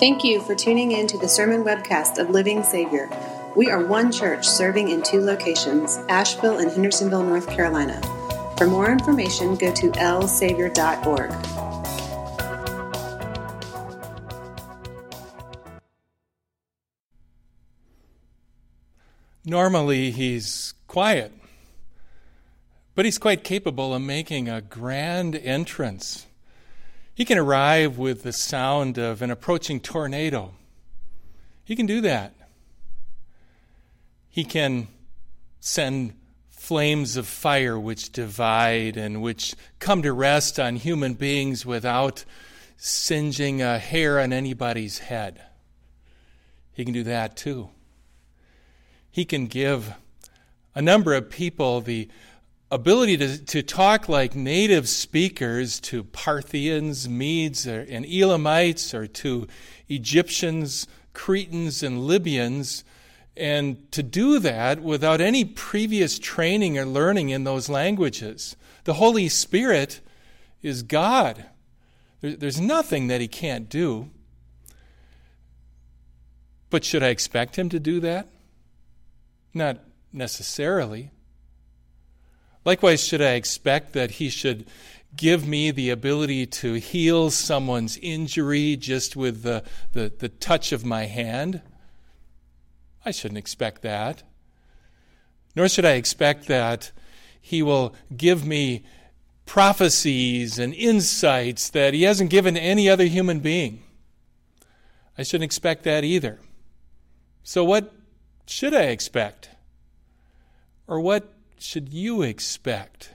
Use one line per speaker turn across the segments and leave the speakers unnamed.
Thank you for tuning in to the sermon webcast of Living Savior. We are one church serving in two locations, Asheville and Hendersonville, North Carolina. For more information, go to lsavior.org.
Normally, he's quiet, but he's quite capable of making a grand entrance. He can arrive with the sound of an approaching tornado. He can do that. He can send flames of fire which divide and which come to rest on human beings without singeing a hair on anybody's head. He can do that too. He can give a number of people the ability to, to talk like native speakers to Parthians, Medes, or, and Elamites, or to Egyptians, Cretans, and Libyans, and to do that without any previous training or learning in those languages. The Holy Spirit is God. There, there's nothing that He can't do. But should I expect Him to do that? Not necessarily. Likewise, should I expect that He should give me the ability to heal someone's injury just with the, the, the touch of my hand? I shouldn't expect that. Nor should I expect that He will give me prophecies and insights that He hasn't given any other human being. I shouldn't expect that either. So, what should I expect? Or what should you expect?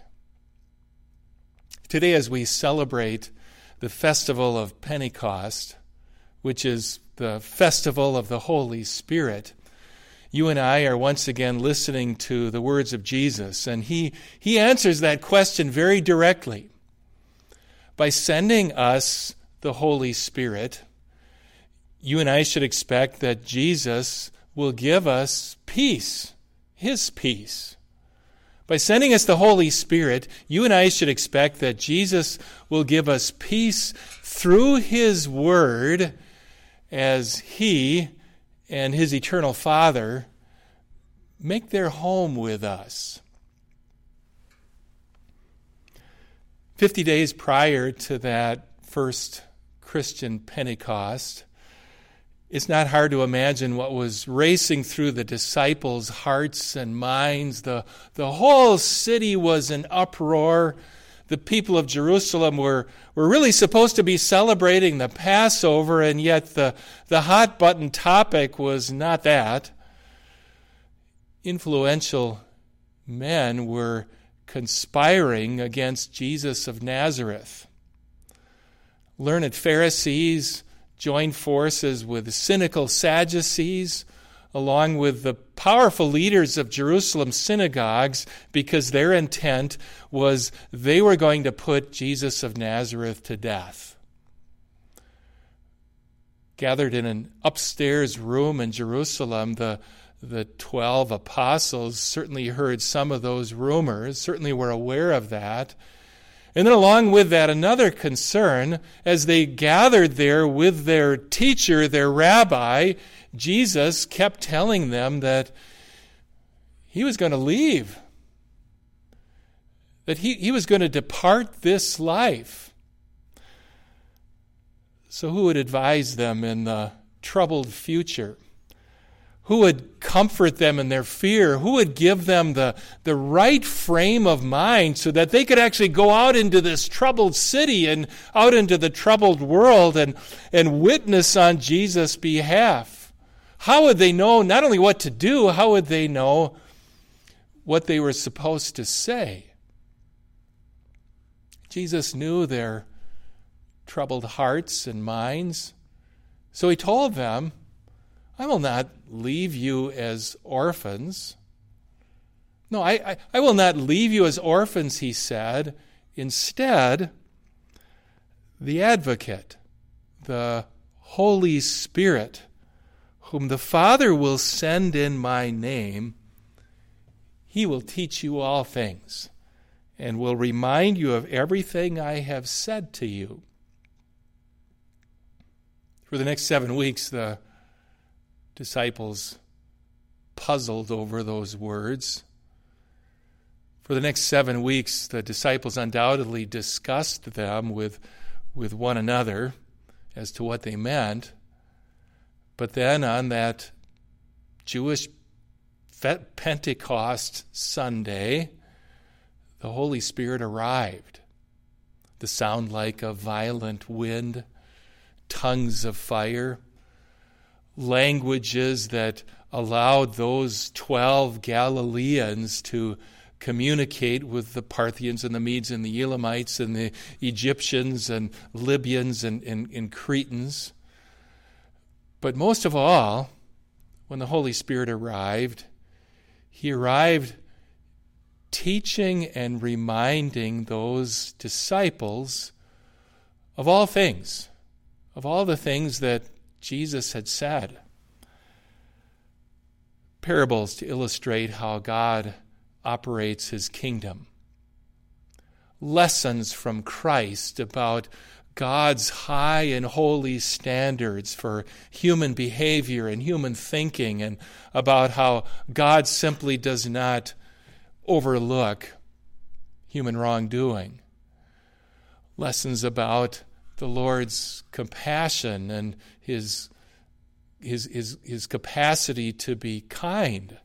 Today, as we celebrate the festival of Pentecost, which is the festival of the Holy Spirit, you and I are once again listening to the words of Jesus, and he, he answers that question very directly. By sending us the Holy Spirit, you and I should expect that Jesus will give us peace, His peace. By sending us the Holy Spirit, you and I should expect that Jesus will give us peace through His Word as He and His eternal Father make their home with us. Fifty days prior to that first Christian Pentecost, it's not hard to imagine what was racing through the disciples' hearts and minds. The, the whole city was in uproar. The people of Jerusalem were, were really supposed to be celebrating the Passover, and yet the, the hot button topic was not that. Influential men were conspiring against Jesus of Nazareth. Learned Pharisees, joined forces with cynical Sadducees, along with the powerful leaders of Jerusalem synagogues, because their intent was they were going to put Jesus of Nazareth to death. Gathered in an upstairs room in Jerusalem, the the 12 apostles certainly heard some of those rumors, certainly were aware of that, and then, along with that, another concern as they gathered there with their teacher, their rabbi, Jesus kept telling them that he was going to leave, that he, he was going to depart this life. So, who would advise them in the troubled future? Who would comfort them in their fear, who would give them the, the right frame of mind so that they could actually go out into this troubled city and out into the troubled world and, and witness on Jesus' behalf. How would they know not only what to do, how would they know what they were supposed to say? Jesus knew their troubled hearts and minds, so he told them, I will not leave you as orphans. No, I, I, I, will not leave you as orphans, he said. Instead, the advocate, the Holy Spirit, whom the Father will send in my name, he will teach you all things and will remind you of everything I have said to you. For the next seven weeks, the disciples puzzled over those words. For the next seven weeks, the disciples undoubtedly discussed them with, with one another as to what they meant. But then on that Jewish Pentecost Sunday, the Holy Spirit arrived. The sound like a violent wind, tongues of fire, languages that allowed those 12 Galileans to communicate with the Parthians and the Medes and the Elamites and the Egyptians and Libyans and, and, and Cretans. But most of all, when the Holy Spirit arrived, he arrived teaching and reminding those disciples of all things, of all the things that Jesus had said. Parables to illustrate how God operates his kingdom. Lessons from Christ about God's high and holy standards for human behavior and human thinking, and about how God simply does not overlook human wrongdoing. Lessons about the Lord's compassion and his, his, his, his capacity to be kind.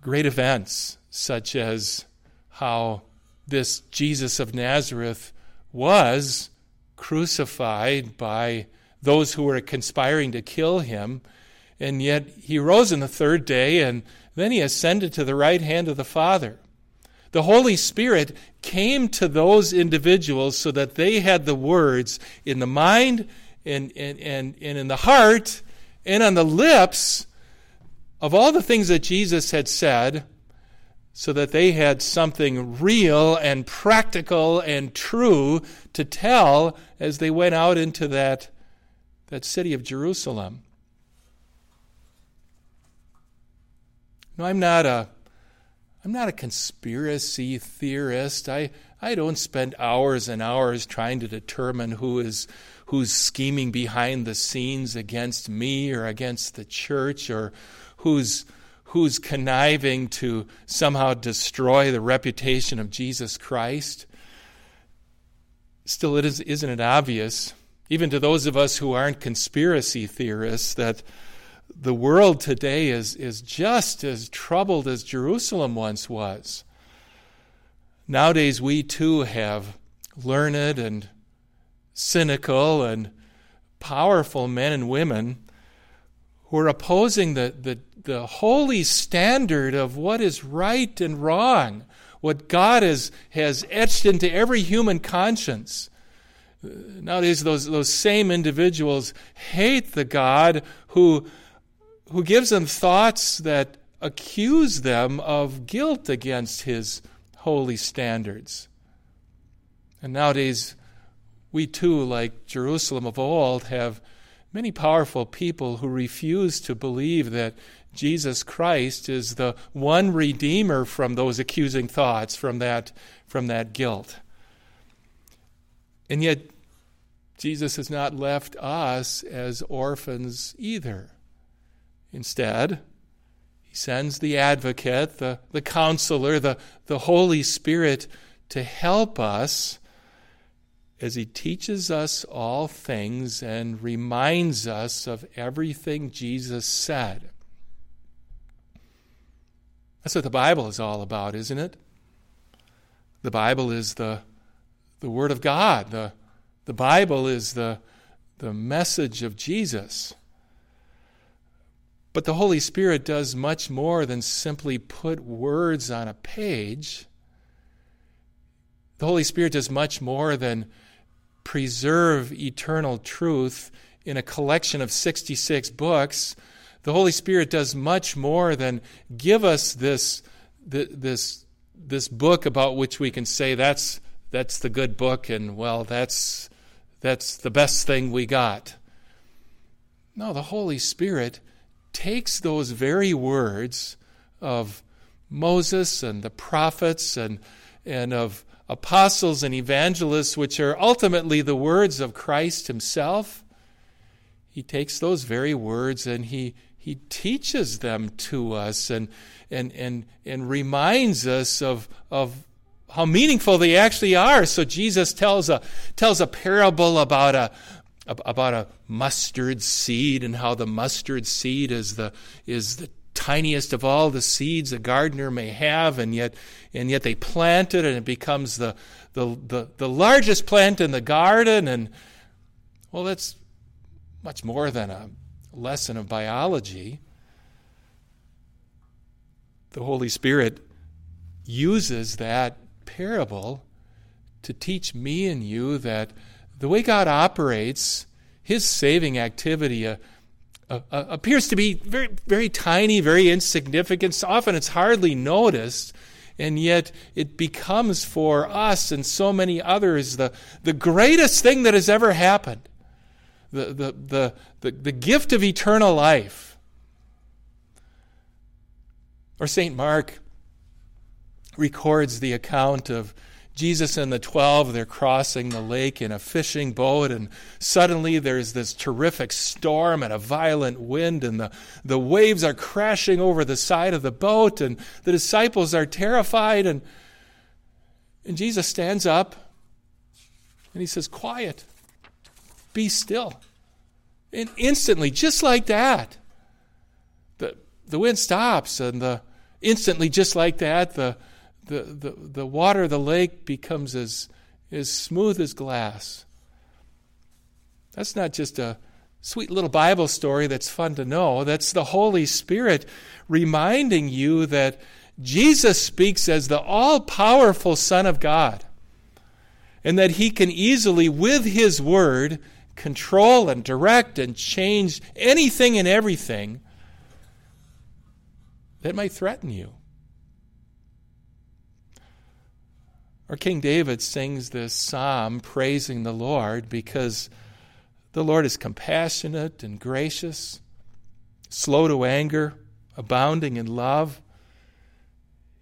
Great events such as how this Jesus of Nazareth was crucified by those who were conspiring to kill him, and yet he rose on the third day, and then he ascended to the right hand of the Father. The Holy Spirit came to those individuals so that they had the words in the mind and, and, and, and in the heart and on the lips of all the things that Jesus had said so that they had something real and practical and true to tell as they went out into that, that city of Jerusalem. No, I'm not a I'm not a conspiracy theorist. I, I don't spend hours and hours trying to determine who is who's scheming behind the scenes against me or against the church or who's who's conniving to somehow destroy the reputation of Jesus Christ. Still, it is, isn't it obvious, even to those of us who aren't conspiracy theorists, that the world today is, is just as troubled as Jerusalem once was. Nowadays, we too have learned and cynical and powerful men and women who are opposing the, the, the holy standard of what is right and wrong, what God has, has etched into every human conscience. Nowadays, those, those same individuals hate the God who, who gives them thoughts that accuse them of guilt against his holy standards. And nowadays, we too, like Jerusalem of old, have many powerful people who refuse to believe that Jesus Christ is the one redeemer from those accusing thoughts, from that, from that guilt. And yet, Jesus has not left us as orphans either. Instead, he sends the advocate, the, the counselor, the, the Holy Spirit to help us as he teaches us all things and reminds us of everything Jesus said. That's what the Bible is all about, isn't it? The Bible is the, the Word of God. The, the Bible is the, the message of Jesus. But the Holy Spirit does much more than simply put words on a page. The Holy Spirit does much more than preserve eternal truth in a collection of 66 books the Holy Spirit does much more than give us this, this, this book about which we can say that's, that's the good book and, well, that's, that's the best thing we got. No, the Holy Spirit takes those very words of Moses and the prophets and, and of, apostles and evangelists, which are ultimately the words of Christ Himself, He takes those very words and He, he teaches them to us and, and, and, and reminds us of, of how meaningful they actually are. So Jesus tells a, tells a parable about a, about a mustard seed and how the mustard seed is the, is the tiniest of all the seeds a gardener may have, and yet, and yet they plant it and it becomes the, the, the, the largest plant in the garden. And, well, that's much more than a lesson of biology. The Holy Spirit uses that parable to teach me and you that the way God operates, His saving activity uh, uh, uh, appears to be very, very tiny, very insignificant. Often it's hardly noticed, and yet it becomes for us and so many others the, the greatest thing that has ever happened the, the, the, the, the gift of eternal life. Or St. Mark records the account of Jesus and the 12, they're crossing the lake in a fishing boat, and suddenly there's this terrific storm and a violent wind, and the, the waves are crashing over the side of the boat, and the disciples are terrified. And, and Jesus stands up and he says, Quiet, be still. And instantly, just like that, the, the wind stops, and the, instantly, just like that, the the, the, the water of the lake becomes as, as smooth as glass. That's not just a sweet little Bible story that's fun to know. That's the Holy Spirit reminding you that Jesus speaks as the all powerful Son of God, and that he can easily, with his word, control and direct and change anything and everything that might threaten you. Or King David sings this psalm praising the Lord because the Lord is compassionate and gracious, slow to anger, abounding in love.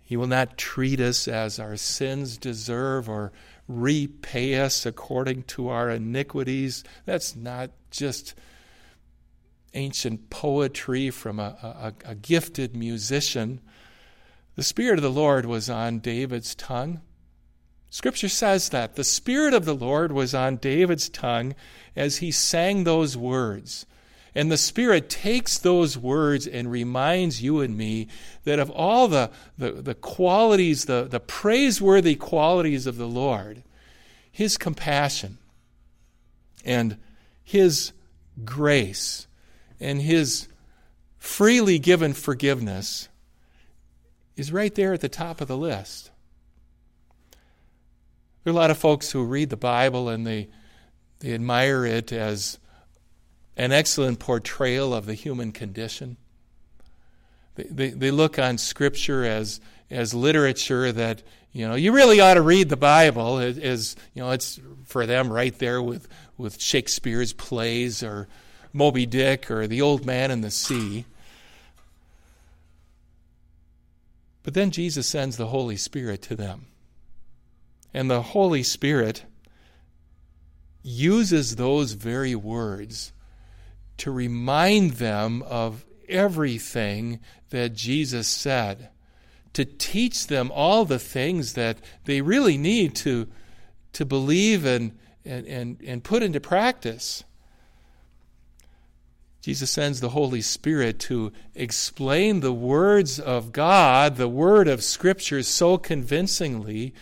He will not treat us as our sins deserve or repay us according to our iniquities. That's not just ancient poetry from a, a, a gifted musician. The Spirit of the Lord was on David's tongue. Scripture says that. The Spirit of the Lord was on David's tongue as he sang those words. And the Spirit takes those words and reminds you and me that of all the, the, the qualities, the, the praiseworthy qualities of the Lord, His compassion and His grace and His freely given forgiveness is right there at the top of the list. There are a lot of folks who read the Bible and they, they admire it as an excellent portrayal of the human condition. They, they, they look on Scripture as, as literature that, you know, you really ought to read the Bible. It is, you know, it's for them right there with, with Shakespeare's plays or Moby Dick or The Old Man and the Sea. But then Jesus sends the Holy Spirit to them. And the Holy Spirit uses those very words to remind them of everything that Jesus said, to teach them all the things that they really need to, to believe and, and, and, and put into practice. Jesus sends the Holy Spirit to explain the words of God, the word of Scripture, so convincingly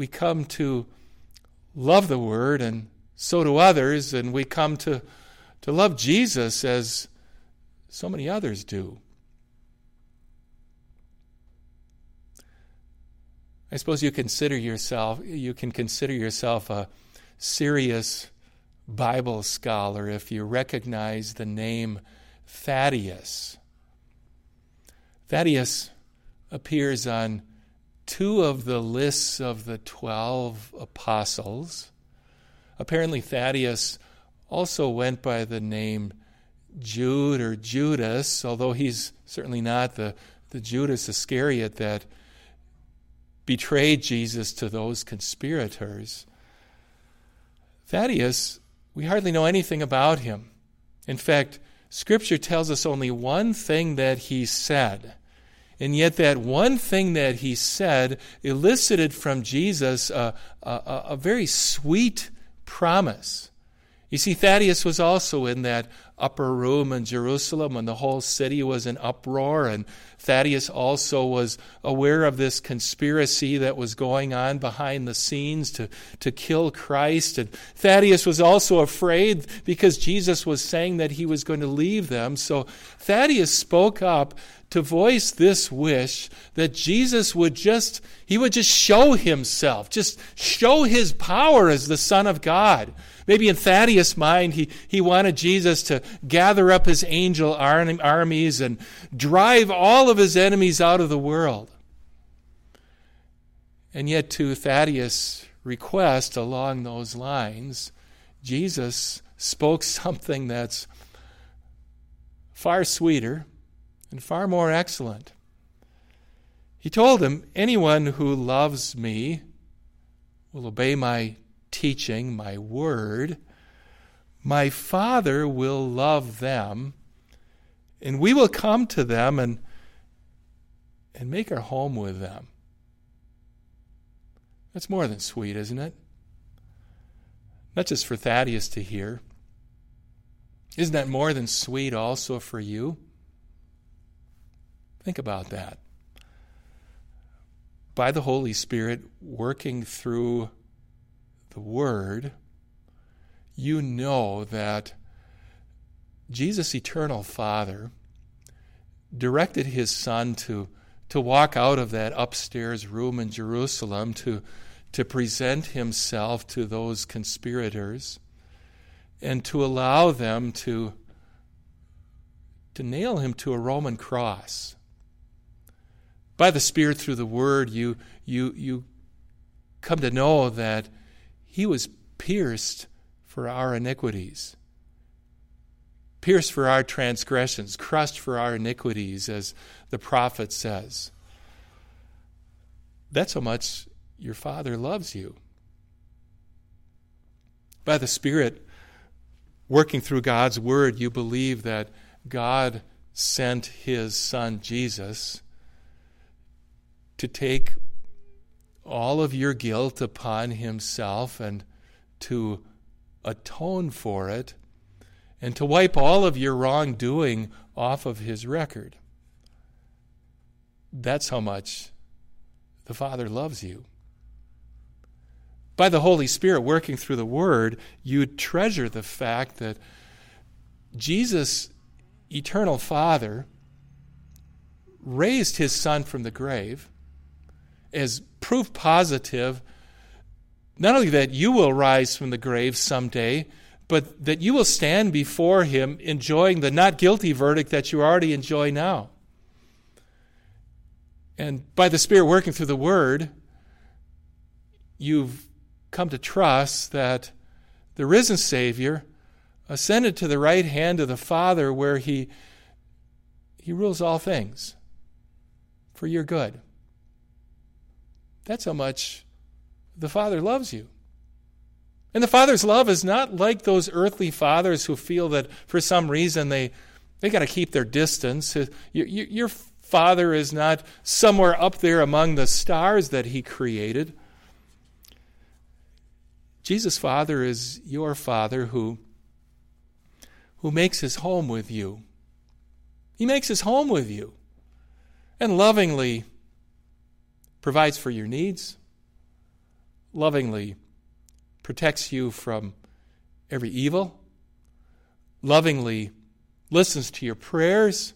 we come to love the Word, and so do others, and we come to, to love Jesus as so many others do. I suppose you consider yourself you can consider yourself a serious Bible scholar if you recognize the name Thaddeus. Thaddeus appears on two of the lists of the 12 apostles. Apparently, Thaddeus also went by the name Jude or Judas, although he's certainly not the, the Judas Iscariot that betrayed Jesus to those conspirators. Thaddeus, we hardly know anything about him. In fact, Scripture tells us only one thing that he said. And yet, that one thing that he said elicited from Jesus a, a, a very sweet promise. You see, Thaddeus was also in that upper room in Jerusalem when the whole city was in uproar. And Thaddeus also was aware of this conspiracy that was going on behind the scenes to, to kill Christ. And Thaddeus was also afraid because Jesus was saying that he was going to leave them. So Thaddeus spoke up to voice this wish that Jesus would just, he would just show himself, just show his power as the Son of God. Maybe in Thaddeus' mind, he, he wanted Jesus to gather up his angel armies and drive all of his enemies out of the world. And yet, to Thaddeus' request along those lines, Jesus spoke something that's far sweeter and far more excellent. He told him, Anyone who loves me will obey my teaching, my word. My Father will love them, and we will come to them and, and make our home with them. That's more than sweet, isn't it? Not just for Thaddeus to hear. Isn't that more than sweet also for you? Think about that. By the Holy Spirit working through the Word, you know that Jesus, eternal Father, directed his Son to, to walk out of that upstairs room in Jerusalem to, to present himself to those conspirators and to allow them to, to nail him to a Roman cross. By the Spirit through the Word, you, you, you come to know that He was pierced for our iniquities, pierced for our transgressions, crushed for our iniquities, as the prophet says. That's how much your Father loves you. By the Spirit working through God's Word, you believe that God sent His Son Jesus to take all of your guilt upon himself and to atone for it and to wipe all of your wrongdoing off of his record. That's how much the Father loves you. By the Holy Spirit working through the Word, you treasure the fact that Jesus, eternal Father, raised his Son from the grave as proof positive not only that you will rise from the grave someday, but that you will stand before Him enjoying the not guilty verdict that you already enjoy now. And by the Spirit working through the Word, you've come to trust that the risen Savior ascended to the right hand of the Father where He, he rules all things for your good. That's how much the Father loves you. And the Father's love is not like those earthly fathers who feel that for some reason they, they got to keep their distance. Your, Father is not somewhere up there among the stars that He created. Jesus' Father is your Father who, who makes His home with you. He makes His home with you and lovingly provides for your needs, lovingly protects you from every evil, lovingly listens to your prayers,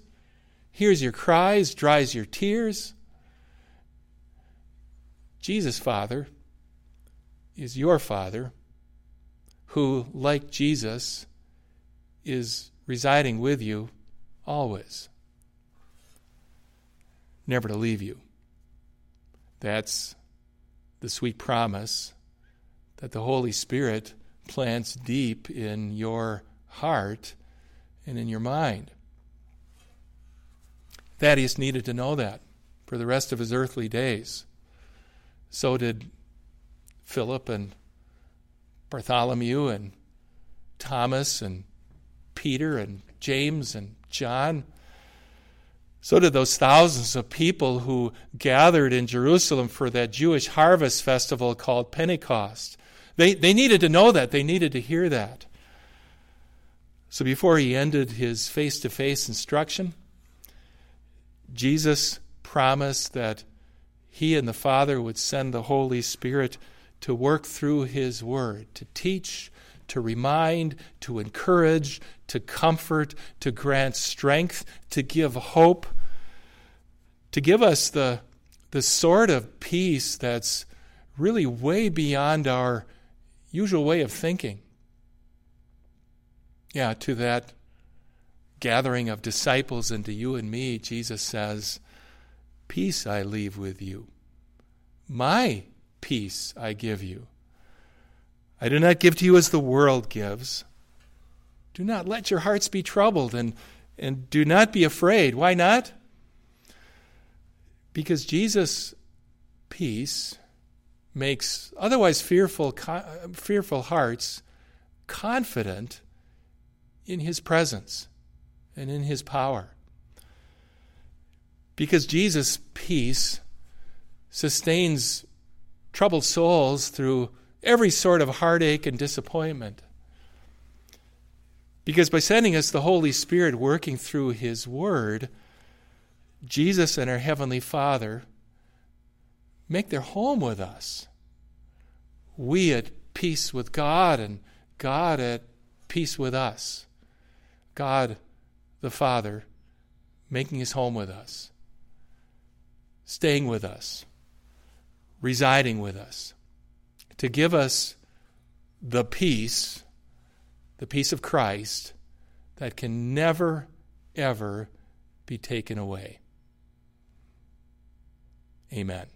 hears your cries, dries your tears. Jesus, Father, is your Father, who, like Jesus, is residing with you always, never to leave you. That's the sweet promise that the Holy Spirit plants deep in your heart and in your mind. Thaddeus needed to know that for the rest of his earthly days. So did Philip and Bartholomew and Thomas and Peter and James and John. So did those thousands of people who gathered in Jerusalem for that Jewish harvest festival called Pentecost. They, they needed to know that. They needed to hear that. So before he ended his face to face instruction, Jesus promised that he and the Father would send the Holy Spirit to work through his word, to teach, to remind, to encourage, to comfort, to grant strength, to give hope, to give us the, the sort of peace that's really way beyond our usual way of thinking. Yeah, to that gathering of disciples and to you and me, Jesus says, Peace I leave with you. My peace I give you. I do not give to you as the world gives. Do not let your hearts be troubled and, and do not be afraid. Why not? Because Jesus' peace makes otherwise fearful, fearful hearts confident in his presence and in his power. Because Jesus' peace sustains troubled souls through every sort of heartache and disappointment. Because by sending us the Holy Spirit working through His Word, Jesus and our Heavenly Father make their home with us. We at peace with God, and God at peace with us. God the Father making His home with us, staying with us, residing with us to give us the peace, the peace of Christ, that can never, ever be taken away. Amen.